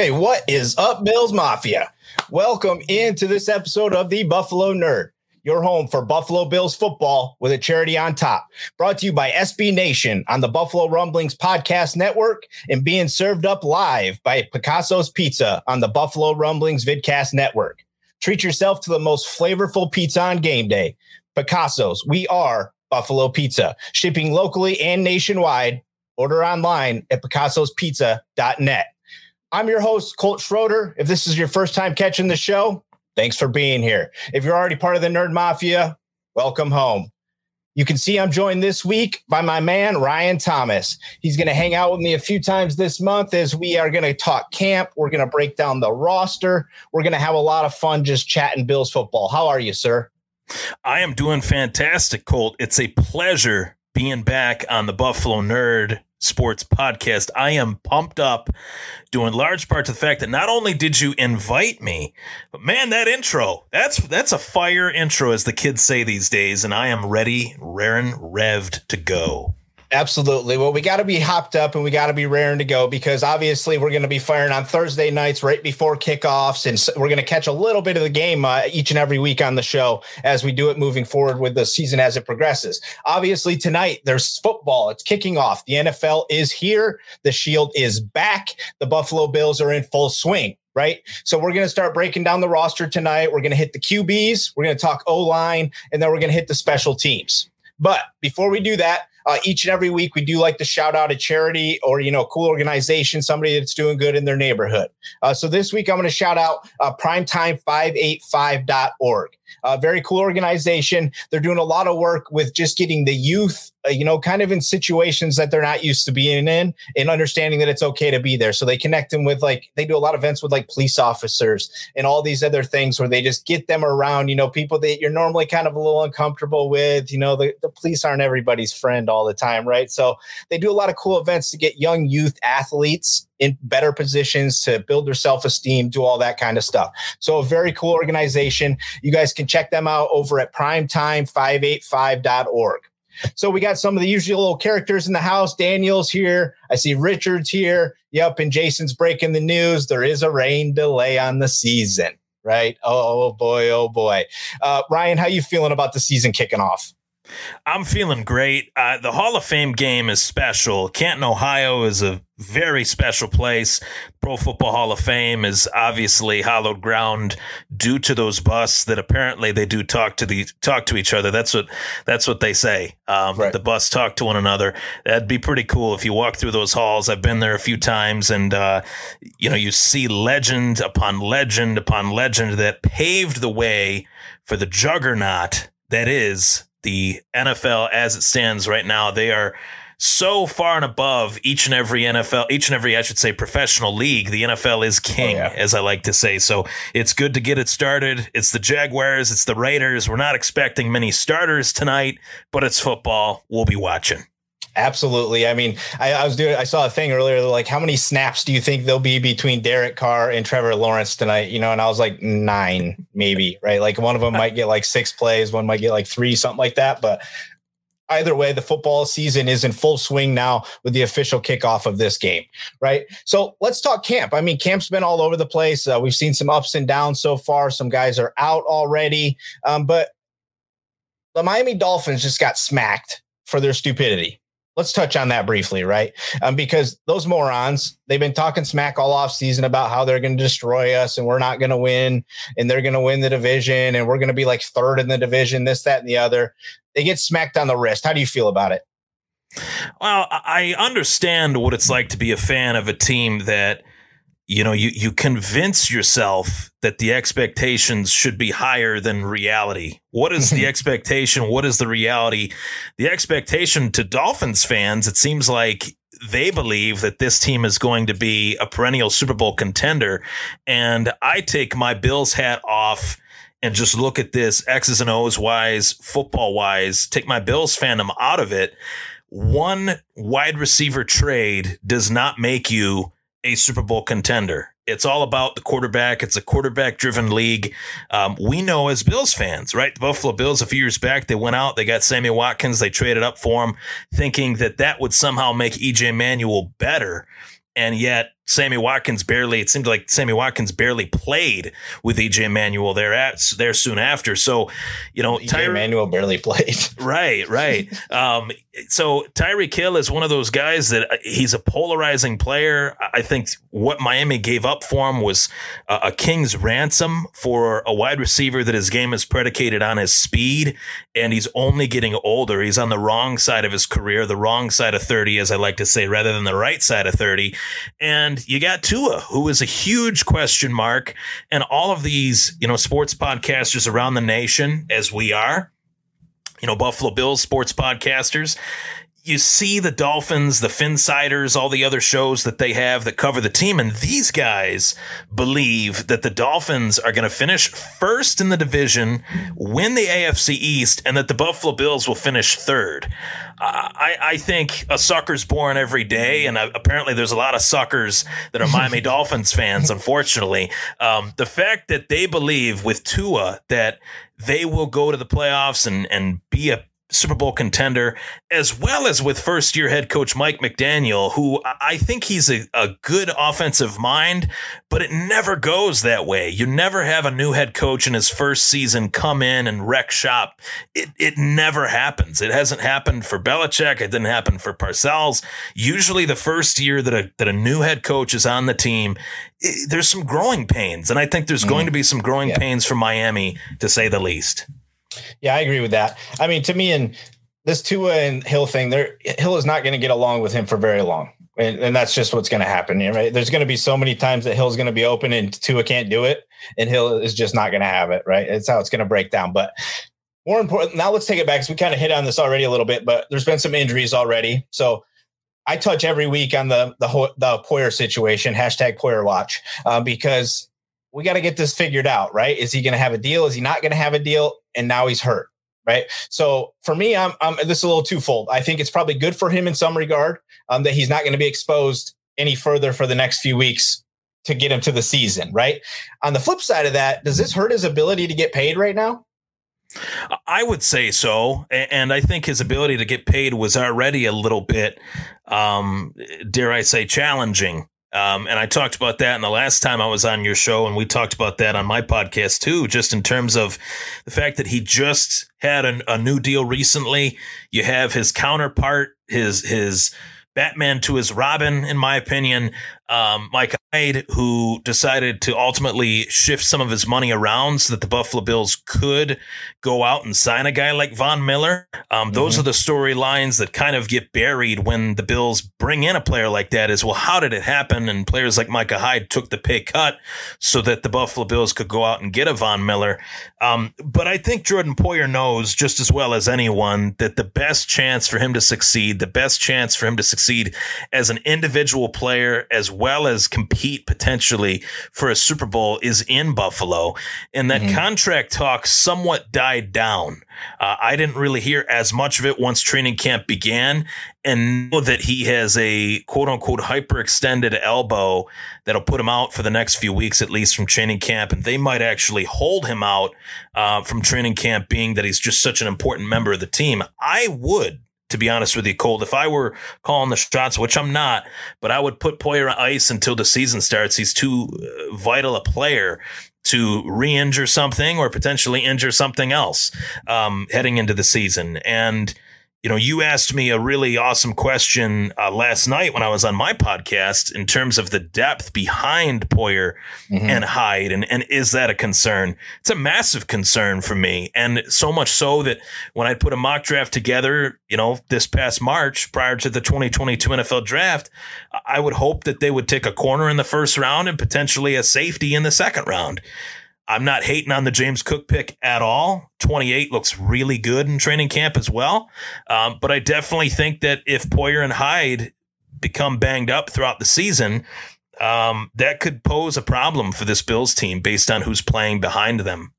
Hey, what is up, Bills Mafia? Welcome into this episode of the Buffalo Nerd, your home for Buffalo Bills football with a charity on top. Brought to you by SB Nation on the Buffalo Rumblings Podcast Network and being served up live by Picasso's Pizza on the Buffalo Rumblings Vidcast Network. Treat yourself to the most flavorful pizza on game day. Picasso's, we are Buffalo Pizza, shipping locally and nationwide. Order online at picassospizza.net. I'm your host, Colt Schroeder. If this is your first time catching the show, thanks for being here. If you're already part of the Nerd Mafia, welcome home. You can see I'm joined this week by my man, Ryan Thomas. He's going to hang out with me a few times this month as we are going to talk camp. We're going to break down the roster. We're going to have a lot of fun just chatting Bills football. How are you, sir? I am doing fantastic, Colt. It's a pleasure being back on the Buffalo Nerd Sports Podcast. I am pumped up, due in large part to the fact that not only did you invite me, but man, that intro, that's that's a fire intro, as the kids say these days, and I am ready, raring, revved to go. Absolutely. Well, we got to be hopped up and we got to be raring to go because obviously we're going to be firing on Thursday nights right before kickoffs. And we're going to catch a little bit of the game uh, each and every week on the show as we do it moving forward with the season as it progresses. Obviously, tonight there's football. It's kicking off. The NFL is here. The Shield is back. The Buffalo Bills are in full swing right? So we're going to start breaking down the roster tonight. We're going to hit the QBs, we're going to talk O line, and then we're going to hit the special teams. But before we do that, uh, each and every week we do like to shout out a charity or you know cool organization somebody that's doing good in their neighborhood. Uh, so this week i'm going to shout out uh, primetime585.org a very cool organization. They're doing a lot of work with just getting the youth uh, you know kind of in situations that they're not used to being in and understanding that it's okay to be there. So they connect them with like they do a lot of events with like police officers and all these other things where they just get them around you know people that you're normally kind of a little uncomfortable with. You know the, the police aren't everybody's friend all the time right? So they do a lot of cool events to get young youth athletes in better positions to build their self-esteem do all that kind of stuff so a very cool organization you guys can check them out over at primetime585.org so we got some of the usual little characters in the house. Daniel's here. I see Richard's here. Yep. And Jason's breaking the news. There is a rain delay on the season, right? Oh, oh boy. Oh boy. Uh, Ryan, how you feeling about the season kicking off? I'm feeling great. Uh, the Hall of Fame game is special. Canton, Ohio is a very special place. Pro Football Hall of Fame is obviously hallowed ground due to those busts that apparently they do talk to the talk to each other. That's what that's what they say. Um, right. The busts talk to one another. That'd be pretty cool if you walk through those halls. I've been there a few times, and uh, you know you see legend upon legend upon legend that paved the way for the juggernaut that is the NFL as it stands right now. They are so far and above each and every NFL, each and every, I should say, professional league. The NFL is oh, king, oh, yeah. as I like to say. So it's good to get it started. It's the Jaguars, it's the Raiders. We're not expecting many starters tonight, but it's football. We'll be watching. Absolutely. I mean, I, I, was doing, I saw a thing earlier, like, how many snaps do you think there'll be between Derek Carr and Trevor Lawrence tonight? You know, and I was like, nine, maybe, right? Like, one of them might get like six plays, one might get like three, something like that. But either way, the football season is in full swing now with the official kickoff of this game, right? So let's talk camp. I mean, camp's been all over the place. Uh, we've seen some ups and downs so far. Some guys are out already. Um, but the Miami Dolphins just got smacked for their stupidity let's touch on that briefly, right? Um, because those morons, they've been talking smack all off season about how they're going to destroy us and we're not going to win and they're going to win the division and we're going to be like third in the division, this, that, and the other. They get smacked on the wrist. How do you feel about it? Well, I understand what it's like to be a fan of a team that you know you you convince yourself that the expectations should be higher than reality. What is the expectation? What is the reality? The expectation to dolphins fans it seems like they believe that this team is going to be a perennial super bowl contender. And i take my bills hat off and just look at this x's and o's wise football wise take my bills fandom out of it. One wide receiver trade does not make you a Super Bowl contender. It's all about the quarterback. It's a quarterback driven league. Um, we know as Bills fans, right? The Buffalo Bills, a few years back, they went out, they got Sammy Watkins, they traded up for him, thinking that that would somehow make EJ Manuel better. And yet, Sammy Watkins barely, it seemed like Sammy Watkins barely played with EJ Manuel there at there soon after. So, you know, EJ Manuel barely played. Right, right. um, so Tyreek Hill is one of those guys that uh, he's a polarizing player. I think what Miami gave up for him was a, a king's ransom for a wide receiver that his game is predicated on his speed, and he's only getting older. He's on the wrong side of his career, the wrong side of 30, as I like to say, rather than the right side of 30. And you got Tua, who is a huge question mark, and all of these, you know, sports podcasters around the nation, as we are, you know, Buffalo Bills sports podcasters, you see the Dolphins, the Finsiders, all the other shows that they have that cover the team, and these guys believe that the Dolphins are going to finish first in the division, win the AFC East, and that the Buffalo Bills will finish third. I, I think a sucker's born every day, and uh, apparently there's a lot of suckers that are Miami Dolphins fans. Unfortunately, um, the fact that they believe with Tua that they will go to the playoffs and and be a Super Bowl contender, as well as with first year head coach Mike McDaniel, who I think he's a, a good offensive mind, but it never goes that way. You never have a new head coach in his first season come in and wreck shop. It, it never happens. It hasn't happened for Belichick. It didn't happen for Parcells. Usually, the first year that a, that a new head coach is on the team, it, there's some growing pains. And I think there's mm. going to be some growing yeah. pains for Miami, to say the least. Yeah, I agree with that. I mean, to me, and this Tua and Hill thing, there Hill is not going to get along with him for very long. And, and that's just what's going to happen. Right? There's going to be so many times that Hill's going to be open and Tua can't do it, and Hill is just not going to have it. Right? It's how it's going to break down. But more important, now let's take it back because we kind of hit on this already a little bit. But there's been some injuries already, so I touch every week on the the the Poyer situation, hashtag Poyer Watch, uh, because we got to get this figured out, right? Is he going to have a deal? Is he not going to have a deal? And now he's hurt, right? So for me, I'm, I'm this is a little twofold. I think it's probably good for him in some regard um, that he's not going to be exposed any further for the next few weeks to get him to the season, right? On the flip side of that, does this hurt his ability to get paid right now? I would say so, and I think his ability to get paid was already a little bit, um, dare I say, challenging um, and I talked about that in the last time I was on your show, and we talked about that on my podcast too, just in terms of the fact that he just had a, a new deal recently. You have his counterpart, his his Batman to his Robin, in my opinion. Um, Micah Hyde, who decided to ultimately shift some of his money around so that the Buffalo Bills could go out and sign a guy like Von Miller. Um, mm-hmm. Those are the storylines that kind of get buried when the Bills bring in a player like that. Is well, how did it happen? And players like Micah Hyde took the pay cut so that the Buffalo Bills could go out and get a Von Miller. Um, but I think Jordan Poyer knows just as well as anyone that the best chance for him to succeed, the best chance for him to succeed as an individual player as well as compete potentially for a Super Bowl is in Buffalo. And that mm-hmm. contract talk somewhat died down. Uh, I didn't really hear as much of it once training camp began and know that he has a quote unquote hyperextended elbow that'll put him out for the next few weeks, at least from training camp. And they might actually hold him out uh, from training camp, being that he's just such an important member of the team. I would to be honest with you, Colt. If I were calling the shots, which I'm not, but I would put Poyer on ice until the season starts. He's too uh, vital a player to re-injure something or potentially injure something else um, heading into the season. And you know, you asked me a really awesome question uh, last night when I was on my podcast in terms of the depth behind Poyer mm-hmm. and Hyde, and and is that a concern? It's a massive concern for me, and so much so that when I put a mock draft together, you know, this past March prior to the 2022 NFL Draft, I would hope that they would take a corner in the first round and potentially a safety in the second round. I'm not hating on the James Cook pick at all. 28 looks really good in training camp as well. Um, but I definitely think that if Poyer and Hyde become banged up throughout the season, um, that could pose a problem for this Bills team based on who's playing behind them.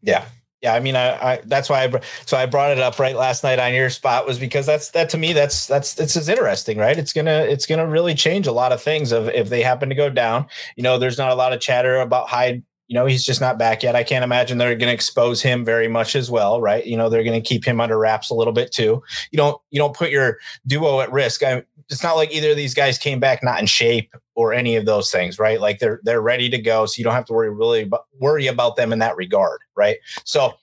Yeah. Yeah, I mean, I, I that's why I so I brought it up right last night on your spot was because that's that to me that's that's it's is interesting, right? It's gonna it's gonna really change a lot of things of if they happen to go down. You know, there's not a lot of chatter about Hyde you know he's just not back yet. I can't imagine they're going to expose him very much as well right? You know they're going to keep him under wraps a little bit too. You don't you don't put your duo at risk. I, it's not like either of these guys came back not in shape or any of those things right? Like they're they're ready to go so you don't have to worry really about, worry about them in that regard right? So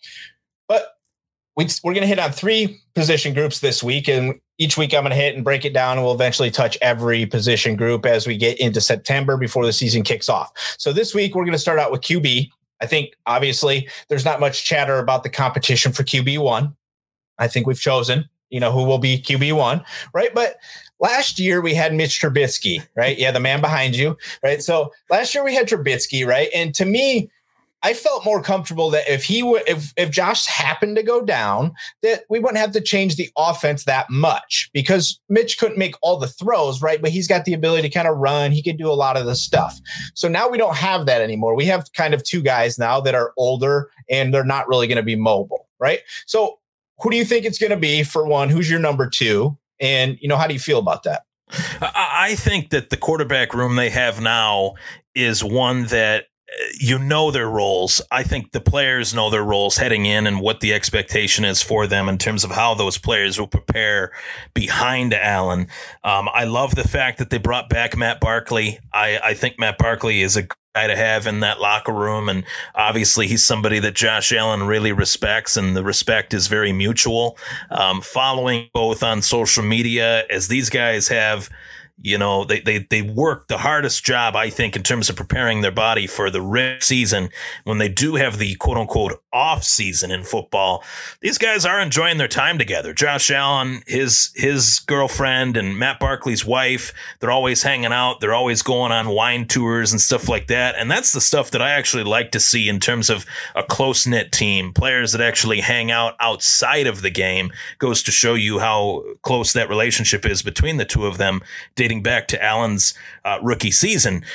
but we, we're going to hit on three position groups this week and each week I'm going to hit and break it down. And we'll eventually touch every position group as we get into September before the season kicks off. So this week we're going to start out with QB. I think obviously there's not much chatter about the competition for QB one. I think we've chosen, you know, who will be QB one, right? But last year we had Mitch Trubisky, right? Yeah, the man behind you, right? So last year we had Trubisky, right? And to me, I felt more comfortable that if he would, if if Josh happened to go down, that we wouldn't have to change the offense that much because Mitch couldn't make all the throws, right? But he's got the ability to kind of run. He could do a lot of the stuff. So now we don't have that anymore. We have kind of two guys now that are older and they're not really going to be mobile, right? So who do you think it's going to be for one? Who's your number two? And you know, how do you feel about that? I think that the quarterback room they have now is one that you know their roles. I think the players know their roles heading in and what the expectation is for them in terms of how those players will prepare behind Allen. Um, I love the fact that they brought back Matt Barkley. I, I think Matt Barkley is a guy to have in that locker room. And obviously, he's somebody that Josh Allen really respects, and the respect is very mutual. Um, following both on social media, as these guys have you know, they, they, they work the hardest job, I think, in terms of preparing their body for the rip season. When they do have the quote unquote off season in football, these guys are enjoying their time together. Josh Allen, his, his girlfriend and Matt Barkley's wife, they're always hanging out. They're always going on wine tours and stuff like that. And that's the stuff that I actually like to see in terms of a close knit team, players that actually hang out outside of the game goes to show you how close that relationship is between the two of them dating back to Allen's uh, rookie season.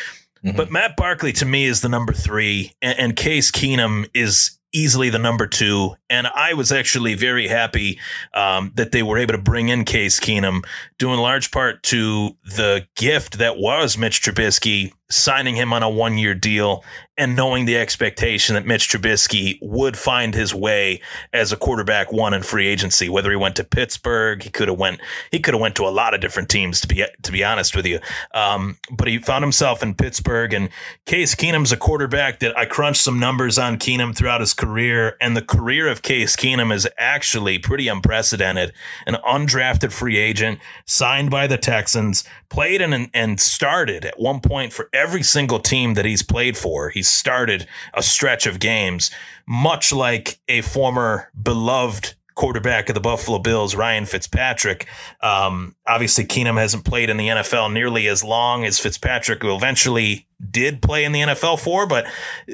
Mm-hmm. But Matt Barkley to me is the number three, and, and Case Keenum is easily the number two. And I was actually very happy um, that they were able to bring in Case Keenum, in large part to the gift that was Mitch Trubisky signing him on a one year deal and knowing the expectation that Mitch Trubisky would find his way as a quarterback one in free agency, whether he went to Pittsburgh, he could have went, he could have went to a lot of different teams to be, to be honest with you. Um, but he found himself in Pittsburgh and Case Keenum's a quarterback that I crunched some numbers on Keenum throughout his career and the career of Case Keenum is actually pretty unprecedented. An undrafted free agent signed by the Texans, played and, and started at one point for every single team that he's played for. He started a stretch of games, much like a former beloved quarterback of the Buffalo Bills, Ryan Fitzpatrick. Um, obviously, Keenum hasn't played in the NFL nearly as long as Fitzpatrick, who eventually did play in the NFL for, but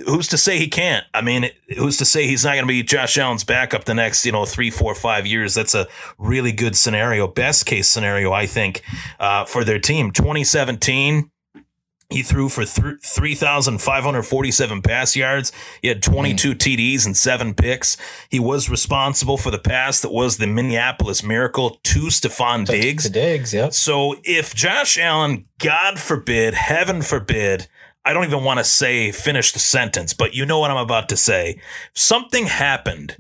who's to say he can't? I mean, who's to say he's not going to be Josh Allen's backup the next, you know, three, four, five years? That's a really good scenario, best case scenario, I think, uh, for their team. 2017 he threw for th- 3,547 pass yards. He had 22 mm. TDs and seven picks. He was responsible for the pass that was the Minneapolis Miracle to Stefon Diggs. The Diggs, yep. So if Josh Allen, God forbid, heaven forbid, I don't even want to say finish the sentence, but you know what I'm about to say. Something happened.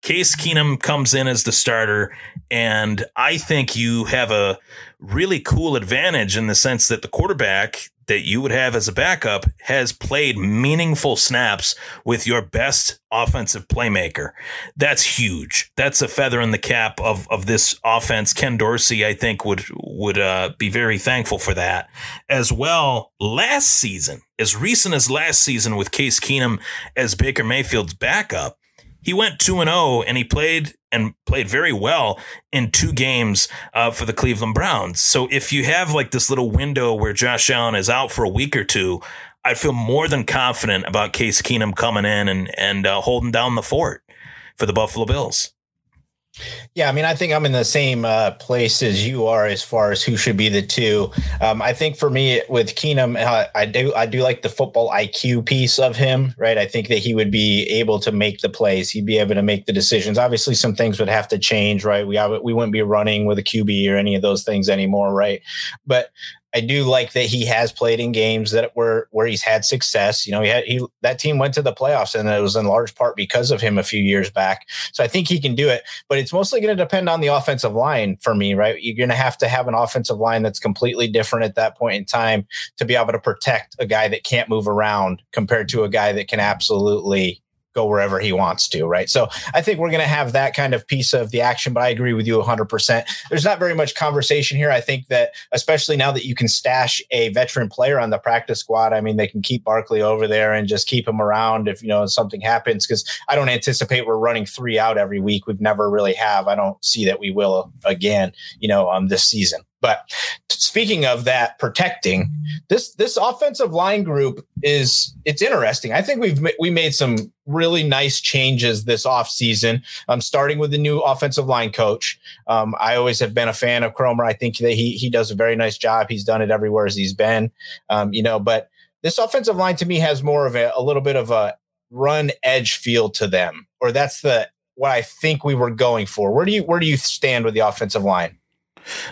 Case Keenum comes in as the starter, and I think you have a really cool advantage in the sense that the quarterback that you would have as a backup has played meaningful snaps with your best offensive playmaker. That's huge. That's a feather in the cap of of this offense. Ken Dorsey, I think, would would uh, be very thankful for that as well. Last season, as recent as last season, with Case Keenum as Baker Mayfield's backup, he went 2 and 0 and he played and played very well in two games uh, for the Cleveland Browns. So if you have like this little window where Josh Allen is out for a week or two, I feel more than confident about Case Keenum coming in and and uh, holding down the fort for the Buffalo Bills. Yeah, I mean, I think I'm in the same uh, place as you are as far as who should be the two. Um, I think for me with Keenum, uh, I do I do like the football IQ piece of him, right? I think that he would be able to make the plays. He'd be able to make the decisions. Obviously, some things would have to change, right? We we wouldn't be running with a QB or any of those things anymore, right? But I do like that he has played in games that were where he's had success. You know, he had he that team went to the playoffs, and it was in large part because of him a few years back. So I think he can do it, but it's mostly going to depend on the offensive line for me, right? You're going to have to have an offensive line that's completely different at that point in time to be able to protect a guy that can't move around compared to a guy that can absolutely go wherever he wants to, right? So I think we're going to have that kind of piece of the action, but I agree with you 100%. There's not very much conversation here. I think that, especially now that you can stash a veteran player on the practice squad, I mean, they can keep Barkley over there and just keep him around if, you know, something happens, because I don't anticipate we're running three out every week. We've never really have. I don't see that we will again, you know, um, this season. But speaking of that protecting, this this offensive line group is it's interesting. I think we've we made some really nice changes this offseason. Um, starting with the new offensive line coach. Um, I always have been a fan of Kromer. I think that he he does a very nice job. He's done it everywhere as he's been. Um, you know, but this offensive line to me has more of a, a little bit of a run edge feel to them, or that's the what I think we were going for. Where do you where do you stand with the offensive line?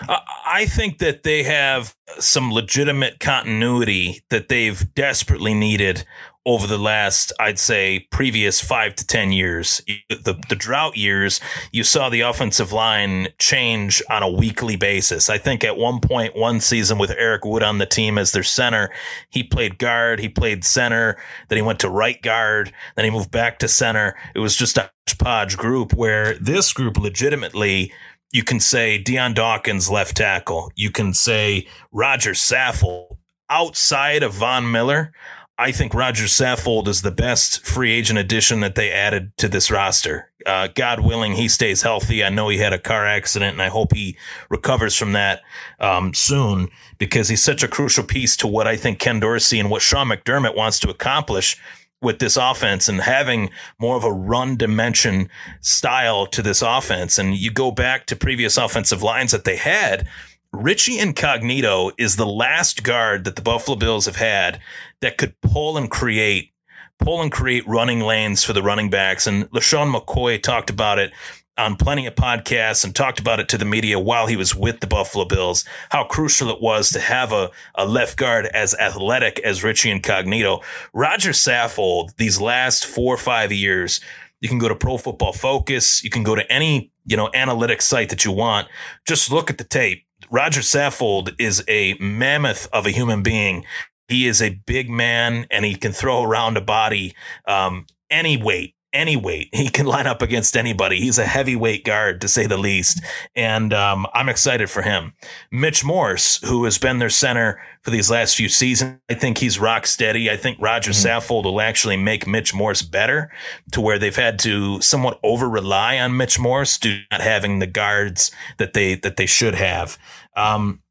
I think that they have some legitimate continuity that they've desperately needed over the last, I'd say, previous five to 10 years. The, the drought years, you saw the offensive line change on a weekly basis. I think at one point, one season with Eric Wood on the team as their center, he played guard, he played center, then he went to right guard, then he moved back to center. It was just a podge group where this group legitimately you can say Dion Dawkins left tackle. You can say Rodger Saffold. Outside of Von Miller, I think Rodger Saffold is the best free agent addition that they added to this roster. Uh, God willing, he stays healthy. I know he had a car accident, and I hope he recovers from that um, soon because he's such a crucial piece to what I think Ken Dorsey and what Sean McDermott wants to accomplish with this offense and having more of a run dimension style to this offense. And you go back to previous offensive lines that they had. Richie Incognito is the last guard that the Buffalo Bills have had that could pull and create, pull and create running lanes for the running backs. And LeSean McCoy talked about it on plenty of podcasts and talked about it to the media while he was with the Buffalo Bills, how crucial it was to have a, a left guard as athletic as Richie Incognito. Rodger Saffold, these last four or five years, you can go to Pro Football Focus, you can go to any, you know, analytics site that you want. Just look at the tape. Rodger Saffold is a mammoth of a human being. He is a big man and he can throw around a body um, any weight any weight. He can line up against anybody. He's a heavyweight guard, to say the least. And um, I'm excited for him. Mitch Morse, who has been their center for these last few seasons, I think he's rock steady. I think Rodger mm-hmm. Saffold will actually make Mitch Morse better to where they've had to somewhat over rely on Mitch Morse due to not having the guards that they that they should have. Um,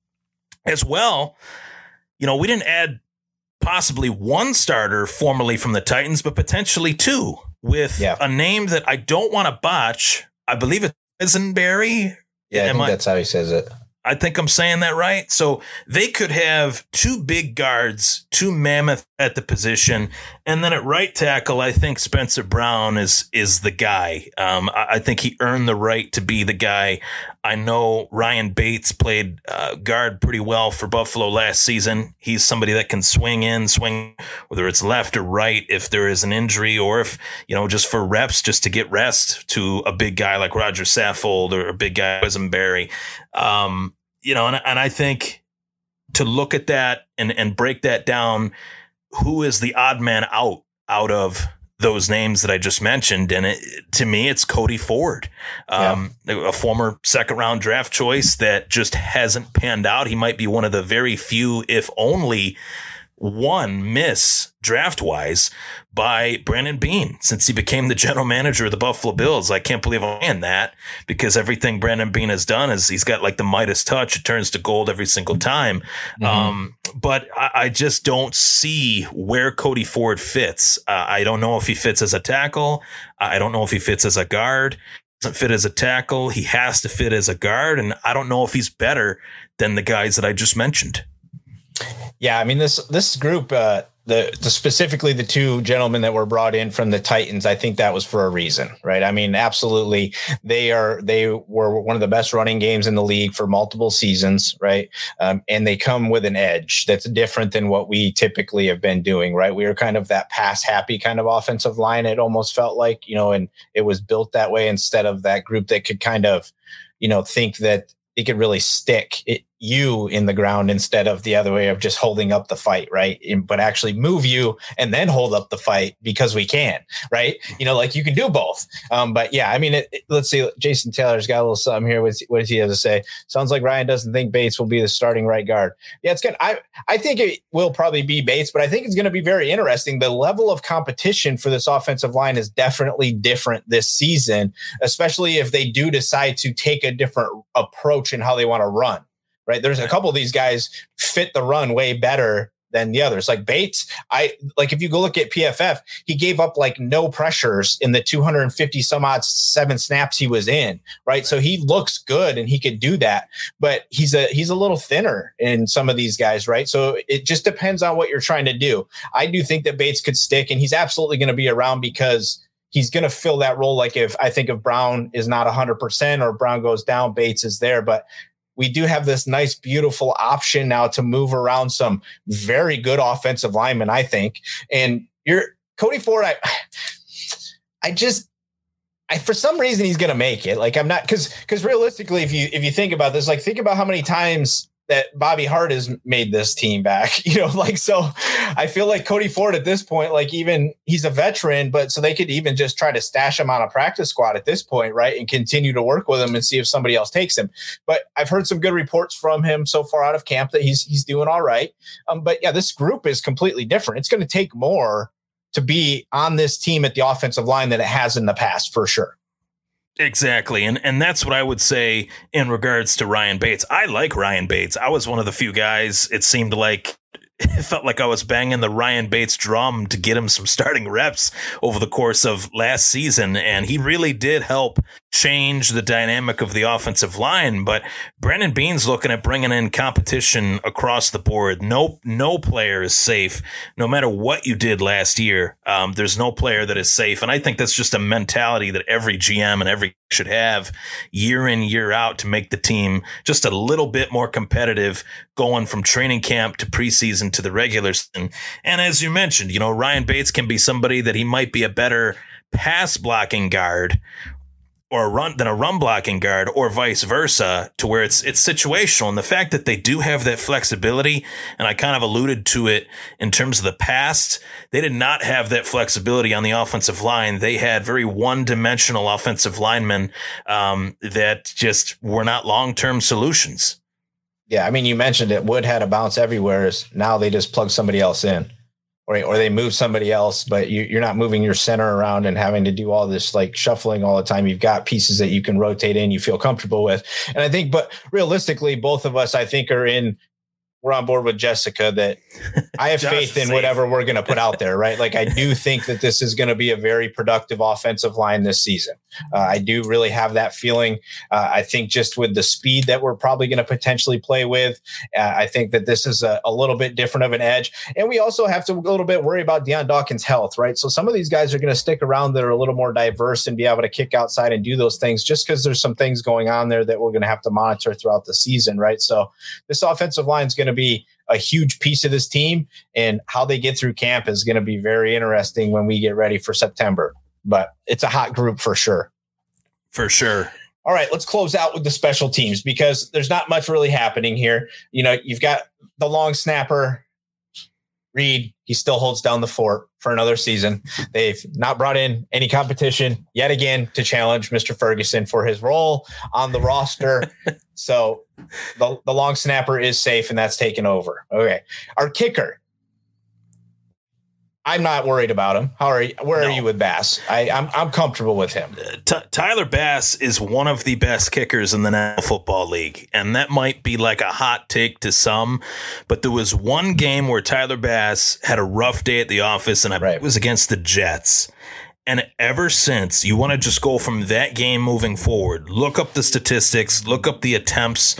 as well, you know, we didn't add possibly one starter formerly from the Titans, but potentially two with yeah. a name that I don't want to botch. I believe it's Eisenberry. Yeah, I think I, that's how he says it. I think I'm saying that right. So they could have two big guards, two mammoth at the position, and then at right tackle, I think Spencer Brown is is the guy. Um, I, I, think he earned the right to be the guy. I know Ryan Bates played uh, guard pretty well for Buffalo last season. He's somebody that can swing in, swing whether it's left or right if there is an injury or if you know just for reps, just to get rest to a big guy like Rodger Saffold or a big guy Eisenberry. Um, you know, and, and I think to look at that and and break that down who is the odd man out out of those names that I just mentioned. And it, to me, it's Cody Ford, um, yeah. a former second round draft choice that just hasn't panned out. He might be one of the very few, if only one miss draft wise by Brandon Beane since he became the general manager of the Buffalo Bills. I can't believe I'm saying that because everything Brandon Beane has done is he's got like the Midas touch. It turns to gold every single time. Mm-hmm. Um, but I, I, just don't see where Cody Ford fits. Uh, I don't know if he fits as a tackle. I don't know if he fits as a guard. Doesn't fit as a tackle. He has to fit as a guard. And I don't know if he's better than the guys that I just mentioned. Yeah, I mean this this group, uh, the, the specifically the two gentlemen that were brought in from the Titans, I think that was for a reason, right? I mean, absolutely, they are they were one of the best running games in the league for multiple seasons, right? Um, and they come with an edge that's different than what we typically have been doing, right? We were kind of that pass happy kind of offensive line. It almost felt like, you know, and it was built that way instead of that group that could kind of, you know, think that it could really stick it, you in the ground instead of the other way of just holding up the fight, right? But actually move you and then hold up the fight because we can, right? You know, like you can do both. Um, but yeah, I mean, it, it, let's see. Jason Taylor's got a little something here. What's, what does he have to say? Sounds like Ryan doesn't think Bates will be the starting right guard. Yeah, it's good. I I think it will probably be Bates, but I think it's going to be very interesting. The level of competition for this offensive line is definitely different this season, especially if they do decide to take a different approach in how they want to run right? There's a couple of these guys fit the run way better than the others. Like Bates, I like if you go look at PFF, he gave up like no pressures in the 250 some odd seven snaps he was in, right? So he looks good and he could do that, but he's a he's a little thinner in some of these guys, right? So it just depends on what you're trying to do. I do think that Bates could stick and he's absolutely going to be around because he's going to fill that role. Like if I think if Brown is not 100% or Brown goes down, Bates is there. But we do have this nice, beautiful option now to move around some very good offensive linemen, I think. And you're Cody Ford, I I just I, for some reason he's to make it. Like I'm not because because realistically, if you if you think about this, like think about how many times that Bobby Hart has made this team back. You know, like so I feel like Cody Ford at this point, like even he's a veteran, but so they could even just try to stash him on a practice squad at this point, right? And continue to work with him and see if somebody else takes him. But I've heard some good reports from him so far out of camp that he's he's doing all right. Um, but yeah, this group is completely different. It's going to take more to be on this team at the offensive line than it has in the past for sure. Exactly. And and that's what I would say in regards to Ryan Bates. I like Ryan Bates. I was one of the few guys it seemed like it felt like I was banging the Ryan Bates drum to get him some starting reps over the course of last season. And he really did help change the dynamic of the offensive line. But Brandon Beane's looking at bringing in competition across the board. No, no player is safe, no matter what you did last year. Um, there's no player that is safe. And I think that's just a mentality that every GM and every should have year in, year out to make the team just a little bit more competitive going from training camp to preseason to the regular season. And as you mentioned, you know, Ryan Bates can be somebody that he might be a better pass blocking guard or a run than a run blocking guard or vice versa to where it's it's situational. And the fact that they do have that flexibility and I kind of alluded to it in terms of the past they did not have that flexibility on the offensive line. They had very one-dimensional offensive linemen um, that just were not long-term solutions. Yeah I mean you mentioned it Wood had a bounce everywhere. Now they just plug somebody else in or, or they move somebody else, but you, are not moving your center around and having to do all this like shuffling all the time. You've got pieces that you can rotate in, you feel comfortable with. And I think, but realistically, both of us, I think, are in we're on board with Jessica that I have faith in whatever we're going to put out there, right? Like I do think that this is going to be a very productive offensive line this season. Uh, I do really have that feeling. Uh, I think just with the speed that we're probably going to potentially play with, uh, I think that this is a, a, little bit different of an edge. And we also have to a little bit worry about Dion Dawkins' health, right? So some of these guys are going to stick around that are a little more diverse and be able to kick outside and do those things just because there's some things going on there that we're going to have to monitor throughout the season, right? So this offensive line is going to be a huge piece of this team, and how they get through camp is going to be very interesting when we get ready for September. But it's a hot group for sure. For sure. All right, let's close out with the special teams because there's not much really happening here. You know, you've got the long snapper, Reid. He still holds down the fort for another season. They've not brought in any competition yet again to challenge Mr. Ferguson for his role on the roster. so the, the long snapper is safe and that's taken over. Okay. Our kicker, I'm not worried about him. How are you? Where no. are you with Bass? I, I'm I'm comfortable with him. Uh, T- Tyler Bass is one of the best kickers in the National Football League, and that might be like a hot take to some, but there was one game where Tyler Bass had a rough day at the office, and right. it was against the Jets. And ever since, you want to just go from that game moving forward. Look up the statistics, look up the attempts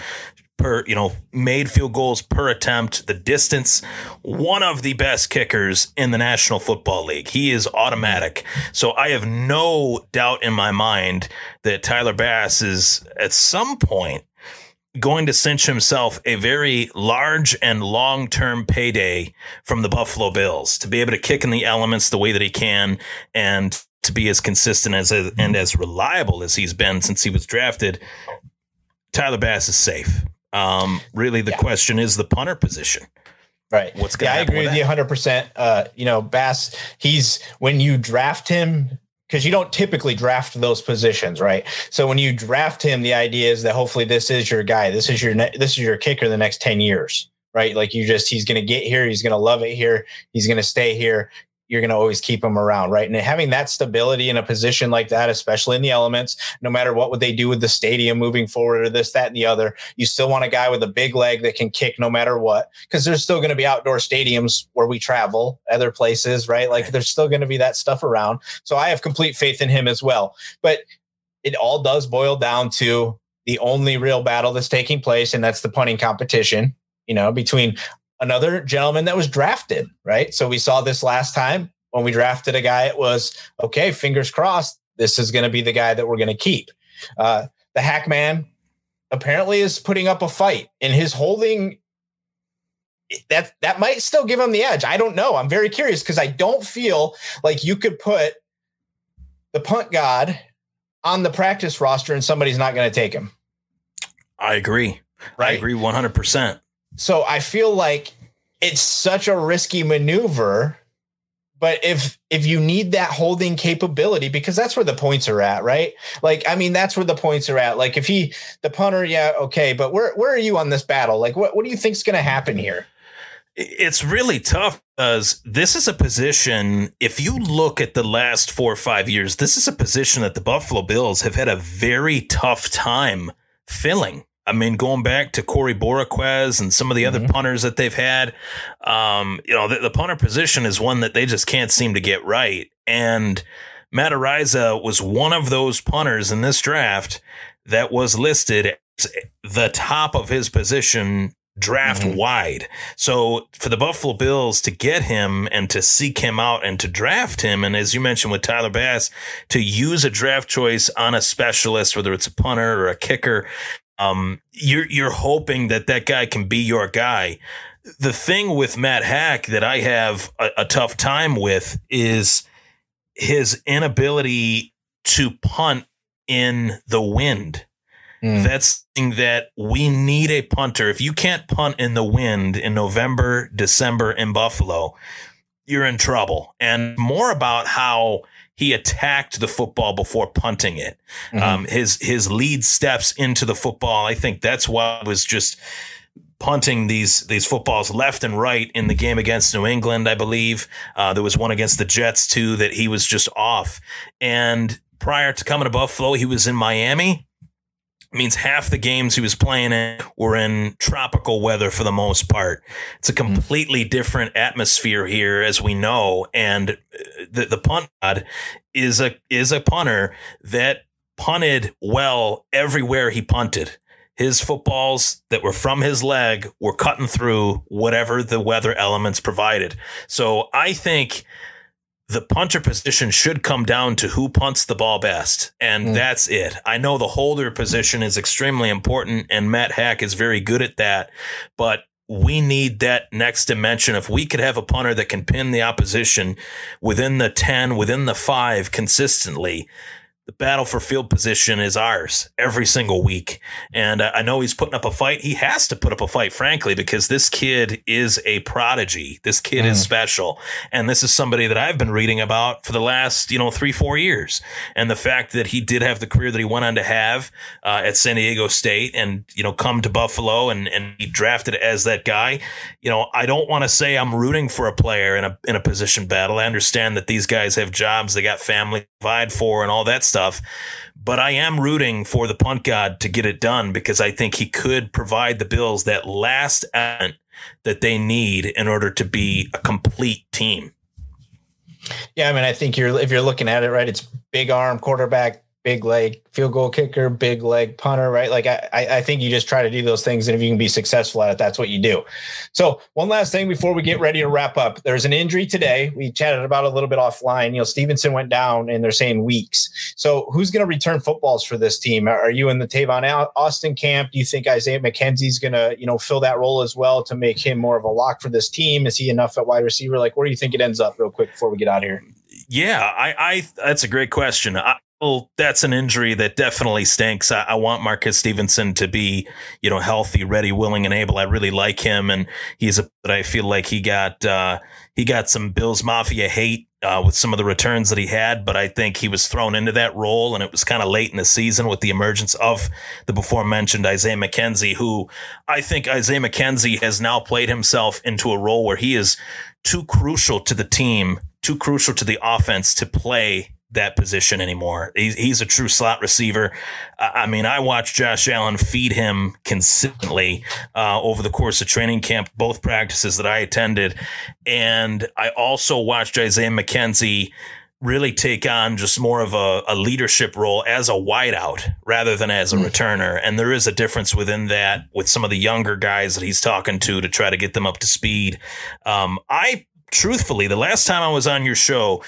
per, you know, made field goals per attempt, the distance, one of the best kickers in the National Football League. He is automatic. So I have no doubt in my mind that Tyler Bass is at some point going to cinch himself a very large and long term payday from the Buffalo Bills to be able to kick in the elements the way that he can and to be as consistent as and as reliable as he's been since he was drafted. Tyler Bass is safe. Um, really, the yeah. question is the punter position. Right. What's going yeah, I agree with, with you 100%. Uh, you know, Bass, he's when you draft him, because you don't typically draft those positions, right? So when you draft him, the idea is that hopefully this is your guy. This is your ne- this is your kicker the next 10 years, right? Like you just he's going to get here, he's going to love it here, he's going to stay here you're going to always keep them around, right? And having that stability in a position like that, especially in the elements, no matter what would they do with the stadium moving forward or this, that, and the other, you still want a guy with a big leg that can kick no matter what, because there's still going to be outdoor stadiums where we travel, other places, right? Like there's still going to be that stuff around. So I have complete faith in him as well. But it all does boil down to the only real battle that's taking place, and that's the punting competition. You know, between another gentleman that was drafted, right? So we saw this last time when we drafted a guy. It was okay, fingers crossed, this is going to be the guy that we're going to keep. Uh, the Hackman apparently is putting up a fight, and his holding that that might still give him the edge. I don't know. I'm very curious because I don't feel like you could put the punt god on the practice roster and somebody's not going to take him. I agree. Right? I agree 100%. So I feel like it's such a risky maneuver. But if if you need that holding capability, because that's where the points are at, right? Like, I mean, that's where the points are at. Like, if he the punter, yeah, okay, but where where are you on this battle? Like, what what do you think's going to happen here? It's really tough because this is a position. If you look at the last four or five years, this is a position that the Buffalo Bills have had a very tough time filling. I mean, going back to Corey Bojorquez and some of the mm-hmm. other punters that they've had, um, you know, the, the, punter position is one that they just can't seem to get right. And Matt Araiza was one of those punters in this draft that was listed as the top of his position draft mm-hmm. wide. So for the Buffalo Bills to get him and to seek him out and to draft him, and as you mentioned with Tyler Bass, to use a draft choice on a specialist, whether it's a punter or a kicker, um, you're you're hoping that that guy can be your guy. The thing with Matt Haack that I have a, a tough time with is his inability to punt in the wind. Mm. That's that we need a punter. If you can't punt in the wind in November, December in Buffalo, you're in trouble. And more about how he attacked the football before punting it. Mm-hmm. Um, his his lead steps into the football. I think that's why he was just punting these these footballs left and right in the game against New England. I believe uh, there was one against the Jets too that he was just off. And prior to coming to Buffalo, he was in Miami means half the games he was playing in were in tropical weather for the most part. It's a mm-hmm. completely different atmosphere here, as we know. And the, the punt god is a is a punter that punted well everywhere he punted. His footballs that were from his leg were cutting through whatever the weather elements provided. So I think the punter position should come down to who punts the ball best. And mm. that's it. I know the holder position is extremely important, and Matt Haack is very good at that. But we need that next dimension. If we could have a punter that can pin the opposition within the 10, within the five consistently, the battle for field position is ours every single week. And I know he's putting up a fight. He has to put up a fight, frankly, because this kid is a prodigy. This kid mm. is special. And this is somebody that I've been reading about for the last, you know, three, four years. And the fact that he did have the career that he went on to have uh, at San Diego State and, you know, come to Buffalo and, and he drafted as that guy. You know, I don't want to say I'm rooting for a player in a, in a position battle. I understand that these guys have jobs, they got family to provide for and all that stuff stuff. But I am rooting for the punt god to get it done because I think he could provide the Bills that last element that they need in order to be a complete team. Yeah, I mean, I think you're if you're looking at it right, it's big arm quarterback, big leg field goal kicker, big leg punter, right? Like I, I think you just try to do those things, and if you can be successful at it, that's what you do. So one last thing before we get ready to wrap up, there's an injury today. We chatted about a little bit offline. You know, Stevenson went down, and they're saying weeks. So who's going to return footballs for this team? Are you in the Tavon Austin camp? Do you think Isaiah McKenzie's going to you know fill that role as well to make him more of a lock for this team? Is he enough at wide receiver? Like, where do you think it ends up, real quick, before we get out of here? Yeah, I, I that's a great question. I, well, that's an injury that definitely stinks. I, I, want Marcus Stevenson to be, you know, healthy, ready, willing, and able. I really like him, and he's a. But I feel like he got uh, he got some Bills Mafia hate uh, with some of the returns that he had. But I think he was thrown into that role, and it was kind of late in the season with the emergence of the before mentioned Isaiah McKenzie, who I think Isaiah McKenzie has now played himself into a role where he is too crucial to the team, too crucial to the offense to play that position anymore. He's, he's a true slot receiver. I mean, I watched Josh Allen feed him consistently uh, over the course of training camp, both practices that I attended. And I also watched Isaiah McKenzie really take on just more of a, a leadership role as a wideout rather than as a mm. returner. And there is a difference within that with some of the younger guys that he's talking to to try to get them up to speed. Um, I truthfully, the last time I was on your show,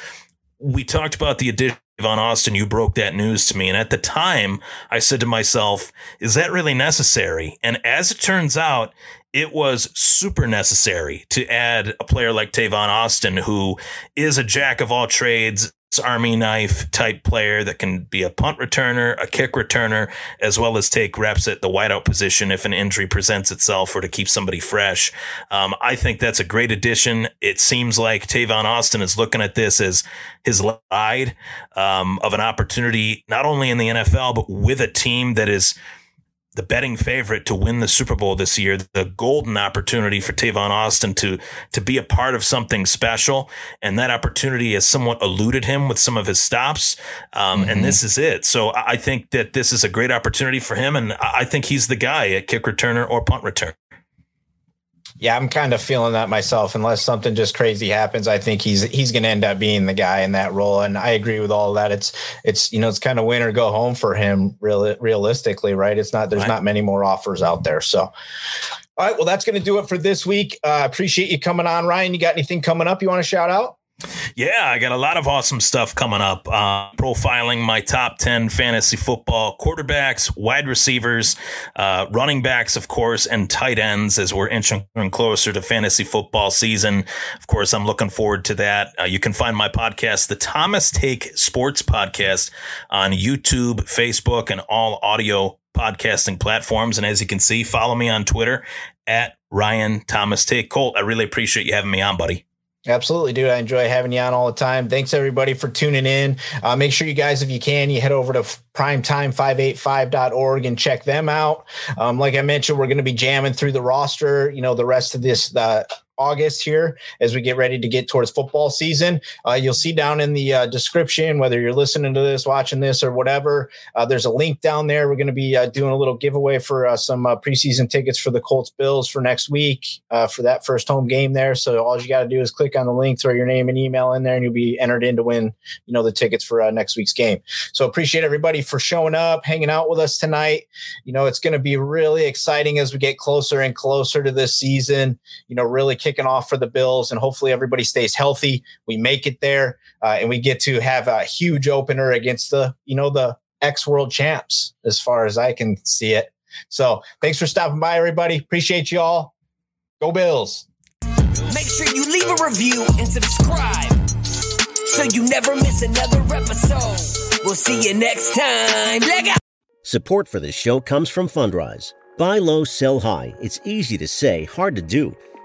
we talked about the addition of Tavon Austin. You broke that news to me. And at the time, I said to myself, is that really necessary? And as it turns out, it was super necessary to add a player like Tavon Austin, who is a jack of all trades, army knife type player that can be a punt returner, a kick returner, as well as take reps at the wideout position if an injury presents itself or to keep somebody fresh. Um, I think that's a great addition. It seems like Tavon Austin is looking at this as his guide um, of an opportunity, not only in the NFL, but with a team that is the betting favorite to win the Super Bowl this year, the golden opportunity for Tavon Austin to to be a part of something special, and that opportunity has somewhat eluded him with some of his stops, um, mm-hmm. and this is it. So I think that this is a great opportunity for him, and I think he's the guy at kick returner or punt return. Yeah, I'm kind of feeling that myself. Unless something just crazy happens, I think he's he's going to end up being the guy in that role. And I agree with all that. It's it's you know it's kind of win or go home for him. Real realistically, right? It's not there's right. not many more offers out there. So, all right, well that's going to do it for this week. Uh, appreciate you coming on, Ryan. You got anything coming up you want to shout out? Yeah, I got a lot of awesome stuff coming up. Uh, profiling my top 10 fantasy football quarterbacks, wide receivers, uh, running backs, of course, and tight ends as we're inching closer to fantasy football season. Of course, I'm looking forward to that. Uh, you can find my podcast, the Thomas Take Sports Podcast, on YouTube, Facebook, and all audio podcasting platforms. And as you can see, follow me on Twitter at Ryan Thomas Take. Colt, I really appreciate you having me on, buddy. Absolutely, dude. I enjoy having you on all the time. Thanks everybody for tuning in. Uh, make sure you guys, if you can, you head over to primetime585.org and check them out. Um, like I mentioned, we're going to be jamming through the roster, you know, the rest of this August here as we get ready to get towards football season. Uh, you'll see down in the uh, description, whether you're listening to this, watching this, or whatever, uh, there's a link down there. We're going to be uh, doing a little giveaway for uh, some uh, preseason tickets for the Colts Bills for next week for that first home game there. So all you got to do is click on the link, throw your name and email in there, and you'll be entered in to win, you know, the tickets for next week's game. So appreciate everybody for showing up, hanging out with us tonight. You know, it's going to be really exciting as we get closer and closer to this season. You know, really kicking off for the Bills, and hopefully everybody stays healthy. We make it there, uh, and we get to have a huge opener against the you know the ex world champs, as far as I can see it. So thanks for stopping by, everybody. Appreciate you all. Go Bills. Make sure you leave a review and subscribe so you never miss another episode. We'll see you next time. Leg out. Support for this show comes from Fundrise. Buy low, sell high. It's easy to say, hard to do.